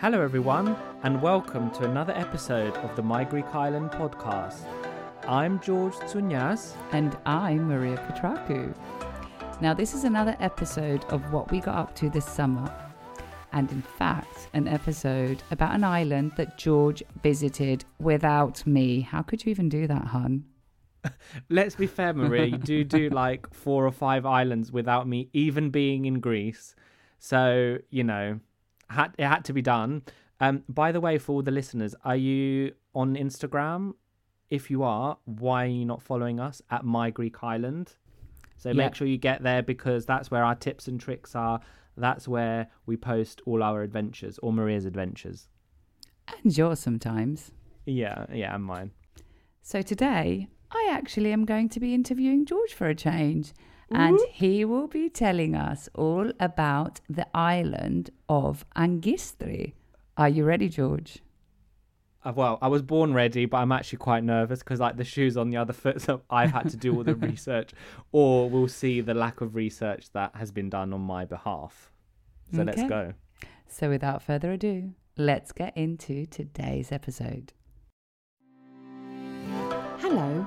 Hello, everyone, and welcome to another episode of the My Greek Island podcast. I'm George Tsounyas. And I'm Maria Petraku. Now, this is another episode of what we got up to this summer. And in fact, an episode about an island that George visited without me. How could you even do that, hun? Let's be fair, Maria, you do do like four or five islands without me even being in Greece. So, you know, had, it had to be done. Um, by the way, for all the listeners, are you on Instagram? If you are, why are you not following us at My Greek Island? So Yeah. make sure you get there because that's where our tips and tricks are. That's where we post all our adventures or Maria's adventures. And yours sometimes. Yeah, yeah, and mine. So today, I actually am going to be interviewing George for a change. And he will be telling us all about the island of Agkistri. Are you ready, George? Uh, well, I was born ready, but I'm actually quite nervous because like the shoes on the other foot, so I've had to do all the research, or we'll see the lack of research that has been done on my behalf. So let's go. So, without further ado, let's get into today's episode. Hello,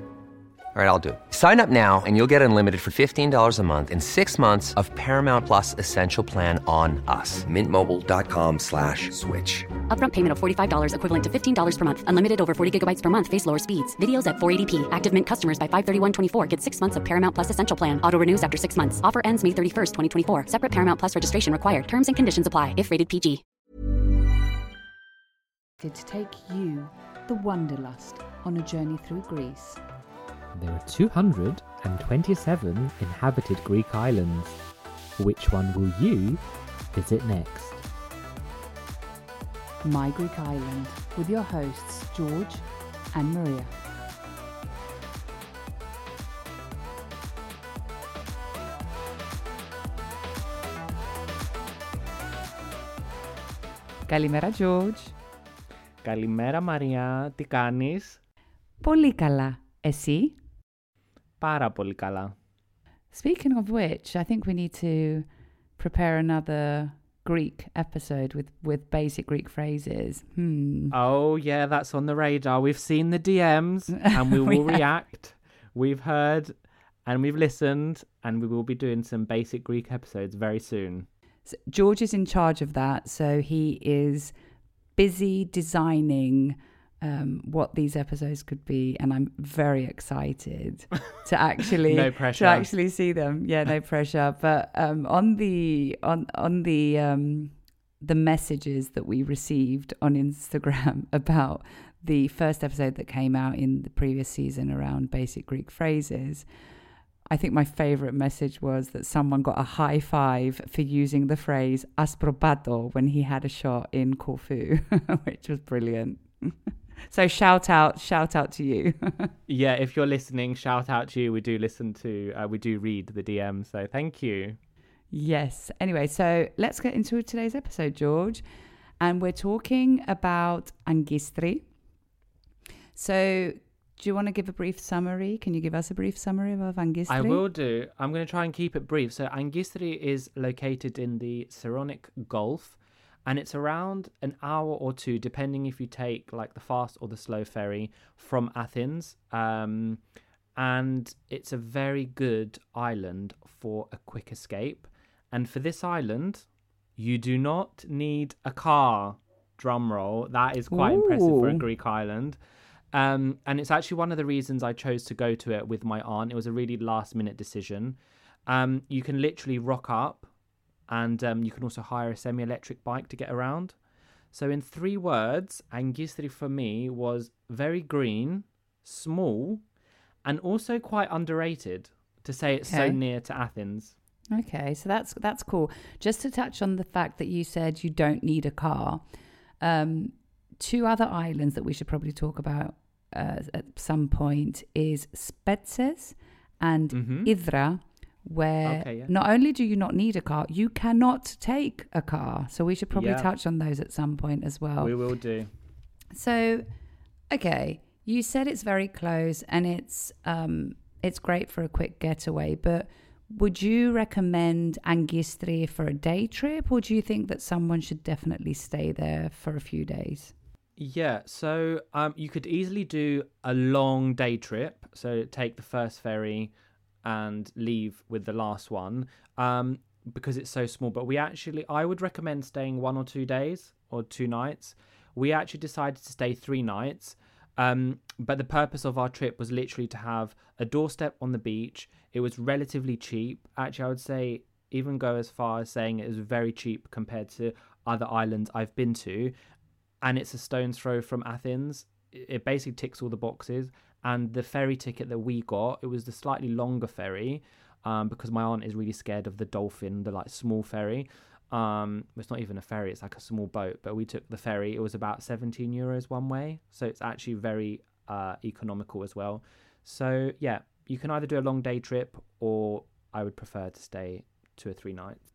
All right, I'll do it. Sign up now and you'll get unlimited for $15 a month and six months of Paramount Plus Essential Plan on us. Mintmobile.com slash switch. Upfront payment of $45 equivalent to $15 per month. Unlimited over 40 gigabytes per month. Face lower speeds. Videos at 480p. Active Mint customers by 531.24 get six months of Paramount Plus Essential Plan. Auto renews after six months. Offer ends May 31st, 2024. Separate Paramount Plus registration required. Terms and conditions apply if rated PG. to take you, the Wanderlust, on a journey through Greece. There are 227 inhabited Greek islands. Which one will you visit next? My Greek Island, with your hosts, George and Maria. Καλημέρα, George. Καλημέρα Μαρία, τι κάνεις? Πολύ καλά. Εσύ? Πάρα πολύ καλά. Speaking of which, I think we need to prepare another Greek episode with, with basic Greek phrases. Hmm. Oh yeah, that's on the radar. We've seen the DMs and we We will have. react. We've heard and we've listened and we will be doing some basic Greek episodes very soon. So George is in charge of that, so he is busy designing um, what these episodes could be, and I'm very excited to actually No pressure. to actually see them. Yeah, no pressure. But um, on the on on the um, the messages that we received on Instagram about the first episode that came out in the previous season around basic Greek phrases. I think my favorite message was that someone got a high five for using the phrase asprobato when he had a shot in Corfu, which was brilliant. so shout out, shout out to you. Yeah, if you're listening, shout out to you. We do listen to, uh, we do read the DM, so thank you. yes. Anyway, so let's get into today's episode, George. And we're talking about Agkistri. So do you want to give a brief summary? Can you give us a brief summary of Agkistri? I will do. I'm going to try and keep it brief. So, Agkistri is located in the Saronic Gulf, and it's around an hour or two, depending if you take like the fast or the slow ferry from Athens. Um, and it's a very good island for a quick escape. And for this island, you do not need a car. Drum roll. That is quite impressive for a Greek island. Um, and it's actually one of the reasons I chose to go to it with my aunt. It was a really last minute decision. Um, you can literally rock up and um, you can also hire a semi electric bike to get around. So, in three words, Agkistri for me was very green, small, and also quite underrated to say it's so near to Athens. Okay, so that's that's cool. Just to touch on the fact that you said you don't need a car, um, two other islands that we should probably talk about uh, at some point is Spetses and Mhm. Idra, where Okay, yeah. not only do you not need a car, you cannot take a car. So we should probably Yeah. touch on those at some point as well. We will do. So, okay, you said it's very close and it's um it's great for a quick getaway, but would you recommend Agkistri for a day trip or do you think that someone should definitely stay there for a few days? Yeah, so um, you could easily do a long day trip. So take the first ferry and leave with the last one um, because it's so small. But we actually, I would recommend staying one or two days or two nights. We actually decided to stay three nights. Um, but the purpose of our trip was literally to have a doorstep on the beach. It was relatively cheap. Actually, I would say even go as far as saying it was very cheap compared to other islands I've been to and it's a stone's throw from Athens. It basically ticks all the boxes. And the ferry ticket that we got, it was the slightly longer ferry, um, because my aunt is really scared of the dolphin, the like small ferry. Um, it's not even a ferry; it's like a small boat. But we took the ferry. It was about 17 euros one way, so it's actually very uh, economical as well. So yeah, you can either do a long day trip, or I would prefer to stay two or three nights.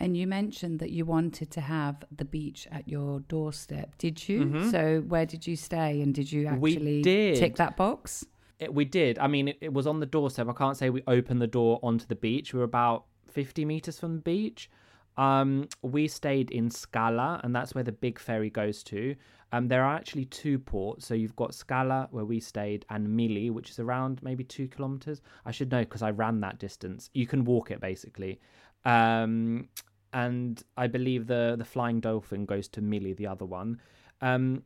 And you mentioned that you wanted to have the beach at your doorstep. Did you? Mhm. So where did you stay and did you actually did. tick that box? It, we did. I mean, it, it was on the doorstep. I can't say we opened the door onto the beach. We were about 50 meters from the beach. Um, we stayed in Scala, and that's where the big ferry goes to. Um, there are actually two ports. So you've got Scala, where we stayed, and Mili, which is around maybe two kilometers. I should know because I ran that distance. You can walk it basically. Um, and I believe the the Flying Dolphin goes to Mili, the other one. Um,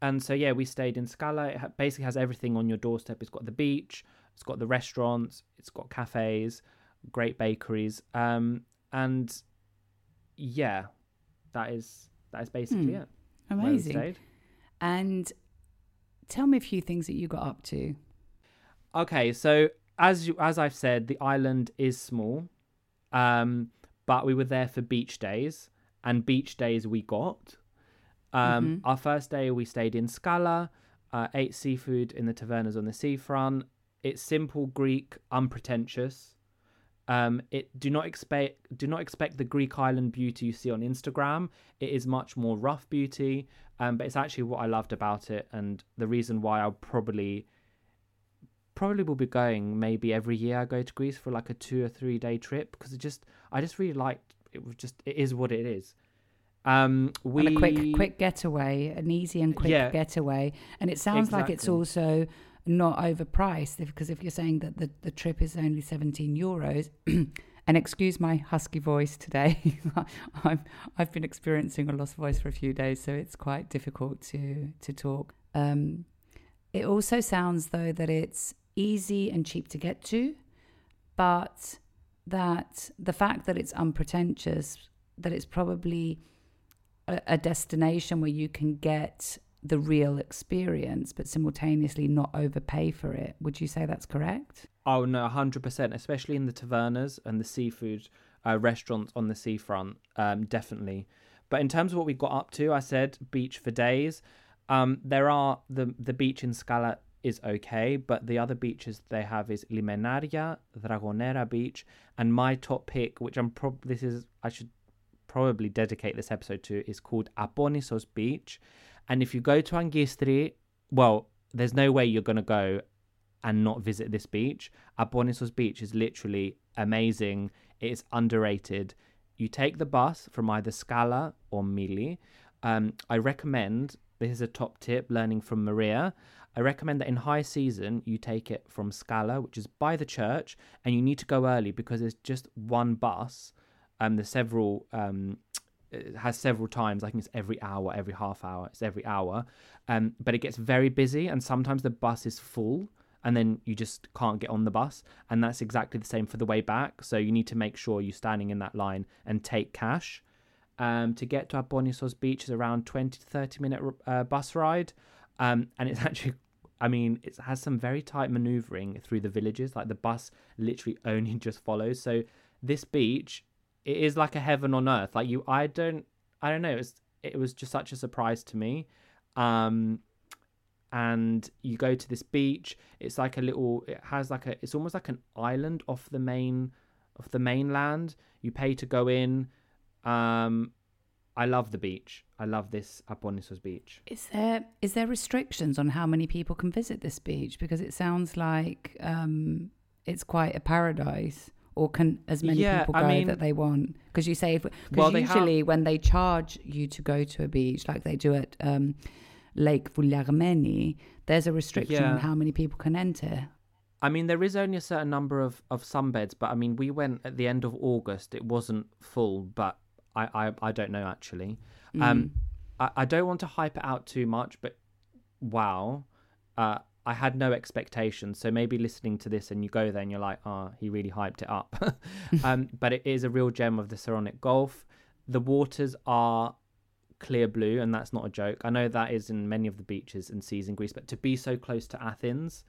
and so yeah, we stayed in Scala. It basically has everything on your doorstep. It's got the beach, it's got the restaurants, it's got cafes, great bakeries, um, and yeah, that is that is basically Hmm. it. Amazing. And tell me a few things that you got up to. Okay, so as you as I've said, the island is small, um, but we were there for beach days, and beach days we got. Um, Our first day we stayed in Scala, uh, ate seafood in the tavernas on the seafront. It's simple Greek, unpretentious. Um, it do not expect do not expect the Greek island beauty you see on Instagram. It is much more rough beauty, um, but it's actually what I loved about it, and the reason why I'll probably probably will be going maybe every year I go to Greece for like a two or three day trip because it just I just really liked it was just it is what it is. Um we And a quick quick getaway, an easy and quick Yeah. getaway. And it sounds like it's also not overpriced because if you're saying that the, the trip is only 17 euros and excuse my husky voice today I've, I've been experiencing a lost voice for a few days so it's quite difficult to to talk um, it also sounds though that it's easy and cheap to get to but that the fact that it's unpretentious that it's probably a, a destination where you can get the real experience, but simultaneously not overpay for it. Would you say that's correct? Oh no, hundred percent. Especially in the tavernas and the seafood uh, restaurants on the seafront, um, definitely. But in terms of what we got up to, I said beach for days. Um, there are the the beach in Scala is okay, but the other beaches they have is Limenaria, Dragonera Beach, and my top pick, which I'm probably this is I should probably dedicate this episode to, is called Aponisos Beach. And if you go to Agkistri, well, there's no way you're gonna go and not visit this beach. Aponisos Beach is literally amazing. It is underrated. You take the bus from either Scala or Mili. Um, I recommend, this is a top tip, learning from Maria. I recommend that in high season, you take it from Scala, which is by the church, and you need to go early because there's just one bus. Um, there's several um, it has several times. I think it's every hour, every half hour. It's every hour, um, but it gets very busy, and sometimes the bus is full, and then you just can't get on the bus. And that's exactly the same for the way back. So you need to make sure you're standing in that line and take cash. Um, to get to Aponisos Beach is around 20 to 30 minute uh, bus ride. Um, and it's actually, I mean, it has some very tight maneuvering through the villages. Like the bus literally only just follows. So this beach, it is like a heaven on earth. Like you, I don't, I don't know. It was, it was just such a surprise to me. Um, and you go to this beach. It's like a little. It has like a. It's almost like an island off the main, off the mainland. You pay to go in. Um, I love the beach. I love this Aponisos beach. Is there is there restrictions on how many people can visit this beach? Because it sounds like um, it's quite a paradise. Or can as many Yeah, people I go mean- that they want? Because you say, because Well, they have- usually when they charge you to go to a beach, like they do at um, Lake Vouliagmeni, there's a restriction on how many people can enter. I mean, there is only a certain number of, of sunbeds, but I mean, we went at the end of August. It wasn't full, but I, I, I don't know actually. Um, I, I don't want to hype it out too much, but wow, uh, I had no expectations. So maybe listening to this and you go there and you're like, oh, he really hyped it up. um, but it is a real gem of the Saronic Gulf. The waters are clear blue, and that's not a joke. I know that is in many of the beaches and seas in Greece, but to be so close to Athens,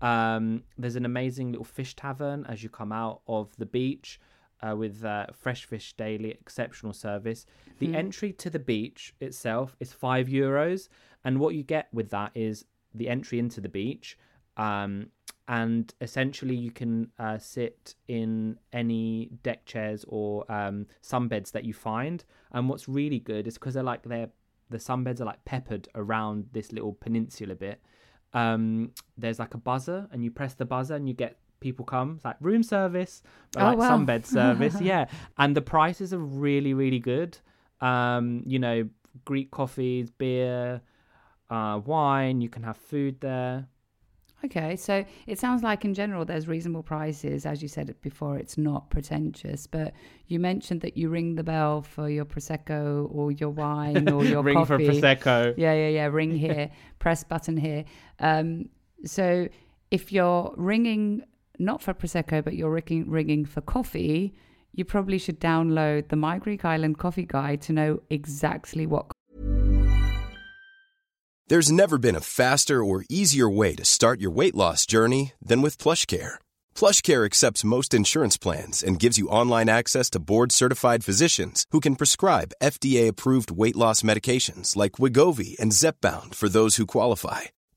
um, there's an amazing little fish tavern as you come out of the beach uh, with uh, fresh fish daily, exceptional service. The entry to the beach itself is five euros, and what you get with that is the entry into the beach. Um, and essentially, you can uh, sit in any deck chairs or um, sunbeds that you find. And what's really good is because they're like they're the sunbeds are like peppered around this little peninsula bit um there's like a buzzer and you press the buzzer and you get people come it's like room service but Oh, like wow. sunbed service yeah and the prices are really really good um you know greek coffees beer uh wine you can have food there Okay, so it sounds like in general there's reasonable prices. As you said it before, it's not pretentious. But you mentioned that you ring the bell for your prosecco or your wine or your ring for prosecco Yeah, yeah, yeah. Ring here, press button here. Um, so if you're ringing not for prosecco, but you're ringing, for coffee, you probably should download the My Greek Island Coffee Guide to know exactly what There's never been a faster or easier way to start your weight loss journey than with PlushCare. PlushCare accepts most insurance plans and gives you online access to board-certified physicians who can prescribe FDA-approved weight loss medications like Wegovy and Zepbound for those who qualify.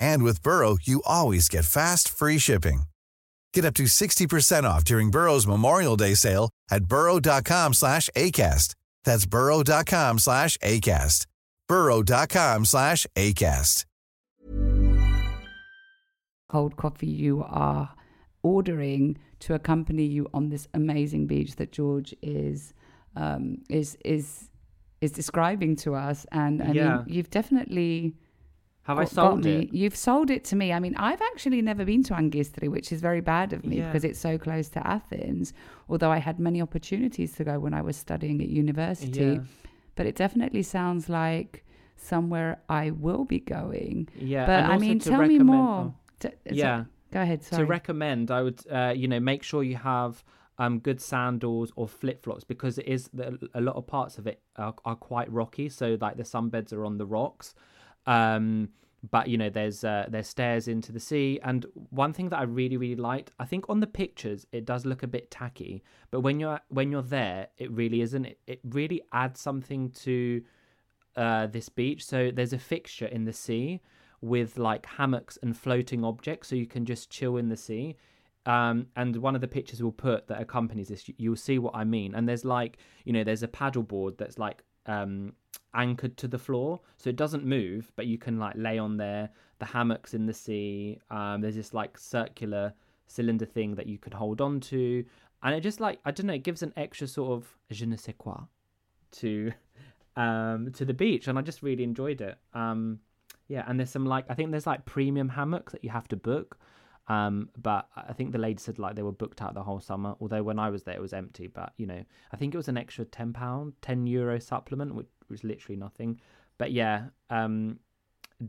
And with Burrow, you always get fast, free shipping. Get up to 60% off during Burrow's Memorial Day sale at burrow.com slash ACAST. That's burrow.com slash ACAST. burrow.com slash ACAST. cold coffee you are ordering to accompany you on this amazing beach that George is um, is is is describing to us. And I Yeah. mean, you've definitely have i sold me. it You've sold it to me. I mean, I've actually never been to Agkistri, which is very bad of me Yeah. because it's so close to Athens. Although I had many opportunities to go when I was studying at university, Yeah. but it definitely sounds like somewhere I will be going. yeah But I mean, to tell me more. oh. T- Yeah. go ahead. Sorry. to recommend i would uh, you know make sure you have um, good sandals or flip-flops because it is the, a lot of parts of it are, are quite rocky so like the sunbeds are on the rocks um, but you know there's uh, there's stairs into the sea and one thing that i really really liked i think on the pictures it does look a bit tacky but when you're when you're there it really isn't it, it really adds something to uh, this beach. So there's a fixture in the sea with like hammocks and floating objects, so you can just chill in the sea. Um, and one of the pictures we'll put that accompanies this, you- you'll see what I mean. And there's like, you know, there's a paddleboard that's like um, anchored to the floor, so it doesn't move, but you can like lay on there. The hammocks in the sea. Um, there's this like circular cylinder thing that you could hold on to, and it just like I don't know, it gives an extra sort of je ne sais quoi to um to the beach, and I just really enjoyed it. Um, yeah, and there's some like I think there's like premium hammocks that you have to book. Um, but I think the lady said like they were booked out the whole summer. Although when I was there, it was empty. But you know, I think it was an extra ten pound, ten euro supplement, which was literally nothing. But yeah, um,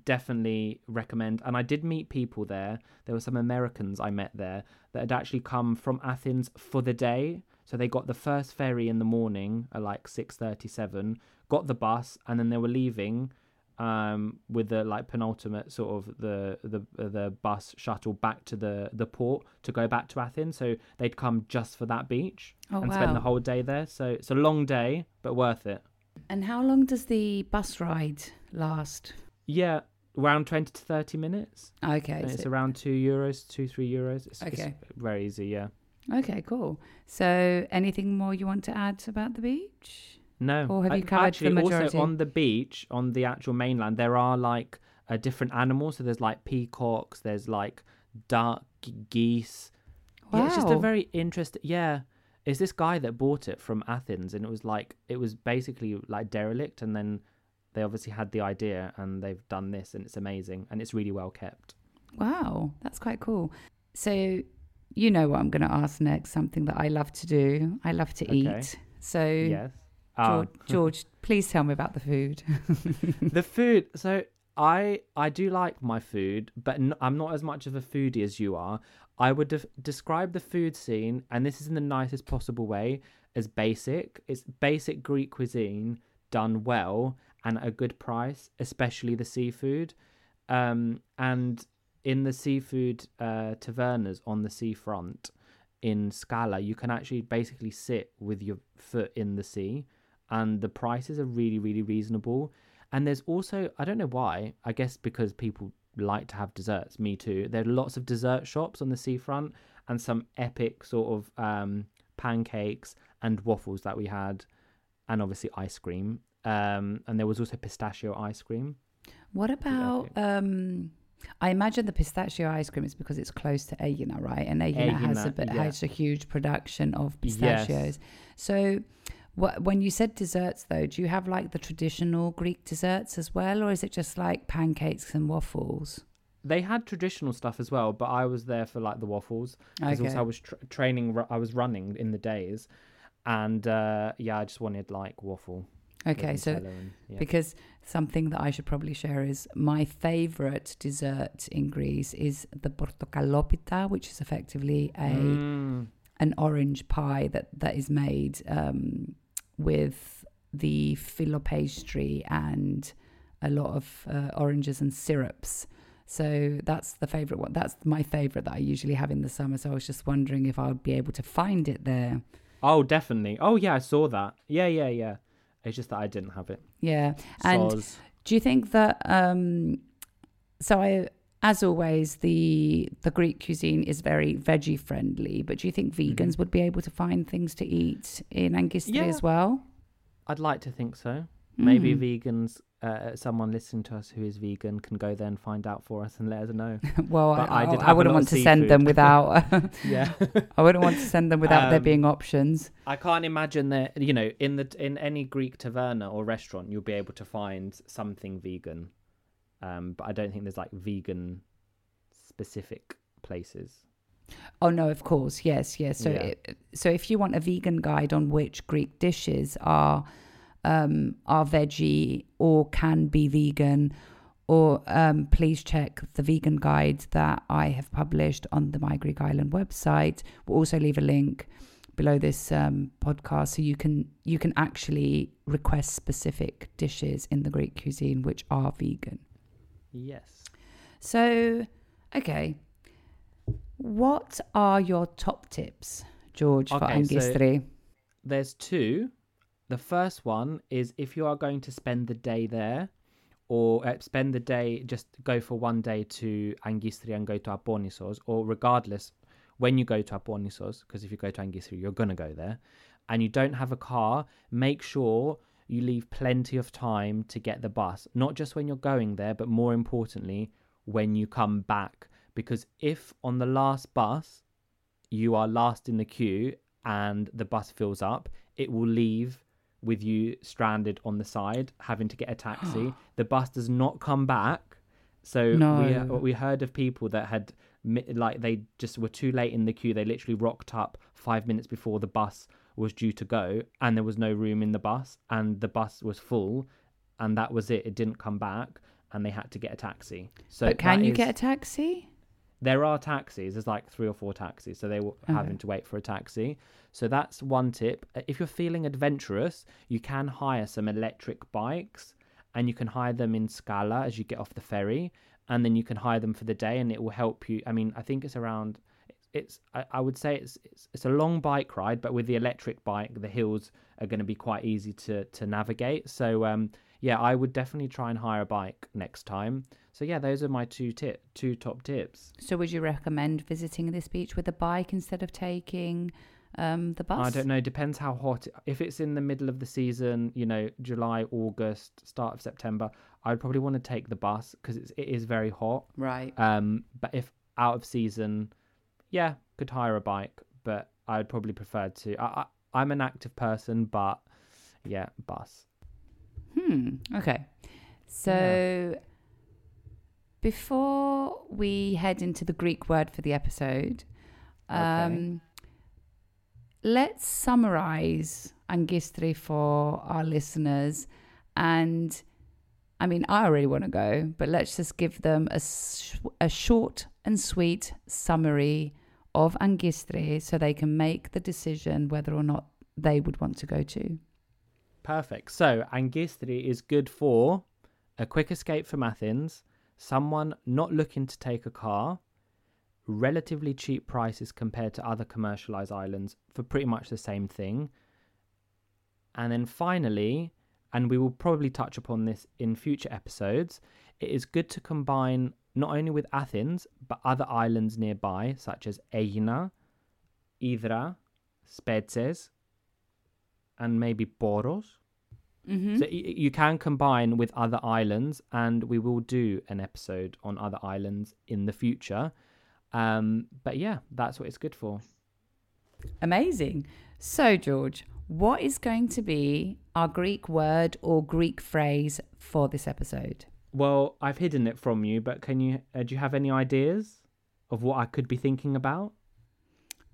definitely recommend. And I did meet people there. There were some Americans I met there that had actually come from Athens for the day. So they got the first ferry in the morning at like six thirty-seven, got the bus, and then they were leaving um, with the like penultimate sort of the the the bus shuttle back to the the port to go back to Athens. So they'd come just for that beach Oh, and spend the whole day there. So it's a long day, but worth it. And how long does the bus ride last? Yeah, around twenty to thirty minutes. Okay. It's around two euros, two three euros. It's, it's Okay. very easy. Yeah. Okay, cool. So, anything more you want to add about the beach? No. Or have you covered the majority? Also, on the beach, on the actual mainland, there are like uh, different animals. So there's like peacocks, there's like duck, geese. Yeah, it's just a very interesting. Yeah, it's this guy that bought it from Athens, and it was like it was basically like derelict, and then they obviously had the idea, and they've done this, and it's amazing, and it's really well kept. Wow, that's quite cool. So, you know what I'm going to ask next, something that I love to do. I love to Okay. eat. So, Yes. Ah. George, George, please tell me about the food. the food so i i do like my food but n- i'm not as much of a foodie as you are i would def- describe the food scene and this is in the nicest possible way as basic it's basic greek cuisine done well and at a good price especially the seafood um and in the seafood uh tavernas on the seafront in scala you can actually basically sit with your foot in the sea and the prices are really really reasonable and there's also i don't know why i guess because people like to have desserts me too there are lots of dessert shops on the seafront and some epic sort of um, pancakes and waffles that we had and obviously ice cream um, and there was also pistachio ice cream what about, um, I imagine the pistachio ice cream is because it's close to Aegina, right? And Aegina has a bit, yeah. has a huge production of pistachios. Yes. pistachios. So, what, when you said desserts, though, do you have like the traditional Greek desserts as well, or is it just like pancakes and waffles? they had traditional stuff as well but i was there for like the waffles because Okay. also i was tra- training i was running in the days and uh yeah i just wanted like waffle Okay, so and- yeah. because something that I should probably share is my favorite dessert in Greece is the portokalopita, which is effectively a Mm. an orange pie that that is made um, with the filo pastry and a lot of uh, oranges and syrups. So that's the favorite one. That's my favorite that I usually have in the summer. So I was just wondering if I would be able to find it there. oh definitely oh yeah i saw that yeah yeah yeah it's just that i didn't have it Yeah. And Soz. do you think that um so I as always the the Greek cuisine is very veggie friendly, but do you think vegans would be able to find things to eat in Agkistri Yeah. as well? i'd like to think so maybe Mm. vegans uh, someone listening to us who is vegan can go there and find out for us and let us know well, But I, I did I, wouldn't want to send them without. yeah I wouldn't want to send them without there Um, being options. I can't imagine that you know in the in any Greek taverna or restaurant you'll be able to find something vegan, um, but I don't think there's like vegan specific places. Oh no, of course, yes, yes. So, Yeah. it, so if you want a vegan guide on which Greek dishes are um, are veggie or can be vegan, or um, please check the vegan guide that I have published on the My Greek Island website. We'll also leave a link below this um, podcast so you can you can actually request specific dishes in the Greek cuisine which are vegan. Yes. So, okay. What are your top tips, George, for Okay, so- Agkistri? There's two. The first one is if you are going to spend the day there, or uh, spend the day, just go for one day to Agkistri and go to Aponisos, or regardless, when you go to Aponisos, because if you go to Agkistri, you're going to go there, and you don't have a car, make sure you leave plenty of time to get the bus, not just when you're going there, but more importantly, when you come back. Because if on the last bus you are last in the queue and the bus fills up, it will leave with you stranded on the side, having to get a taxi. the bus does not come back. So No. we we heard of people that had like they just were too late in the queue. They literally rocked up five minutes before the bus was due to go, and there was no room in the bus, and the bus was full, and that was it. It didn't come back, and they had to get a taxi. So but can you is- get a taxi? there are taxis. There's like three or four taxis, so they were having to wait for a taxi. So that's one tip. Uh, If you're feeling adventurous, you can hire some electric bikes, and you can hire them in Scala as you get off the ferry, and then you can hire them for the day, and it will help you. I mean, I think it's around. It's I, I would say it's, it's it's a long bike ride, but with the electric bike, the hills are going to be quite easy to to navigate. So um, yeah, I would definitely try and hire a bike next time. So yeah, those are my two tip two top tips. So would you recommend visiting this beach with a bike instead of taking um, the bus? I don't know. Depends how hot. If it's in the middle of the season, you know, July, August, start of September, I'd probably want to take the bus because it is very hot. Right. Um, but if out of season, yeah, could hire a bike, but I'd probably prefer to. I, I I'm an active person, but yeah, bus. Hmm. Okay. So before we head into the Greek word for the episode, um, let's summarize Agkistri for our listeners. And I mean, I already want to go, but let's just give them a, sh- a short and sweet summary of Agkistri so they can make the decision whether or not they would want to go to. Perfect. So Agkistri is good for a quick escape from Athens, someone not looking to take a car, relatively cheap prices compared to other commercialized islands for pretty much the same thing. And then finally, and we will probably touch upon this in future episodes, it is good to combine not only with Athens, but other islands nearby, such as Aegina, Hydra, Spetses, and maybe Poros. Mm-hmm. So y- you can combine with other islands, and we will do an episode on other islands in the future. Um, but yeah, that's what it's good for. Amazing. So, George, what is going to be our Greek word or Greek phrase for this episode? Well, I've hidden it from you, but can you? Uh, do you have any ideas of what I could be thinking about?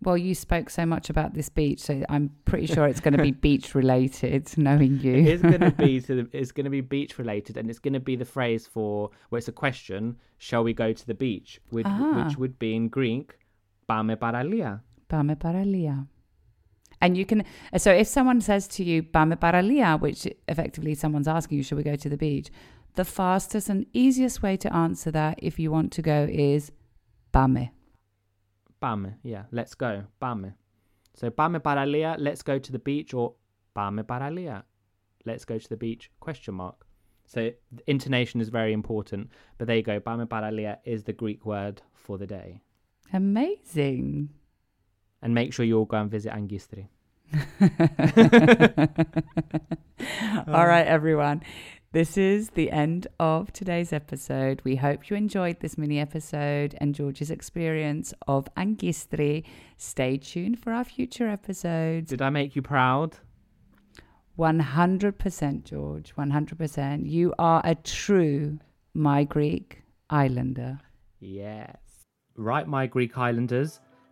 Well, you spoke so much about this beach, so I'm pretty sure it's going to be beach related, knowing you. It's going to be to the, it's going to be beach related, and it's going to be the phrase for where it's a question: Shall we go to the beach? Which, Ah. which would be in Greek, "Pame paralia." Pame paralia. And you can, so if someone says to you, Pame paralia, which effectively someone's asking you, should we go to the beach? The fastest and easiest way to answer that if you want to go is Pame. Pame, yeah, let's go. Pame. So pame paralia, let's go to the beach, or pame paralia, let's go to the beach? Question mark. So intonation is very important, but there you go. Pame paralia is the Greek word for the day. Amazing. And make sure you all go and visit Agkistri. All right, everyone. This is the end of today's episode. We hope you enjoyed this mini episode and George's experience of Agkistri. Stay tuned for our future episodes. Did I make you proud? 100%, George. 100%. You are a true My Greek Islander. Yes. Right, my Greek Islanders,